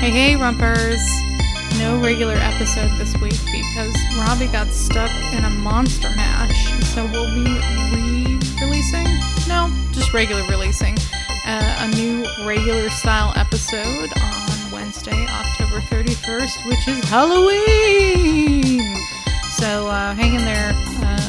Hey, hey, Rumpers! No regular episode this week because Robbie got stuck in a monster mash. So we'll be re releasing? No, just regular releasing. Uh, a new regular style episode on Wednesday, October 31st, which is Halloween! So uh, hang in there. Uh.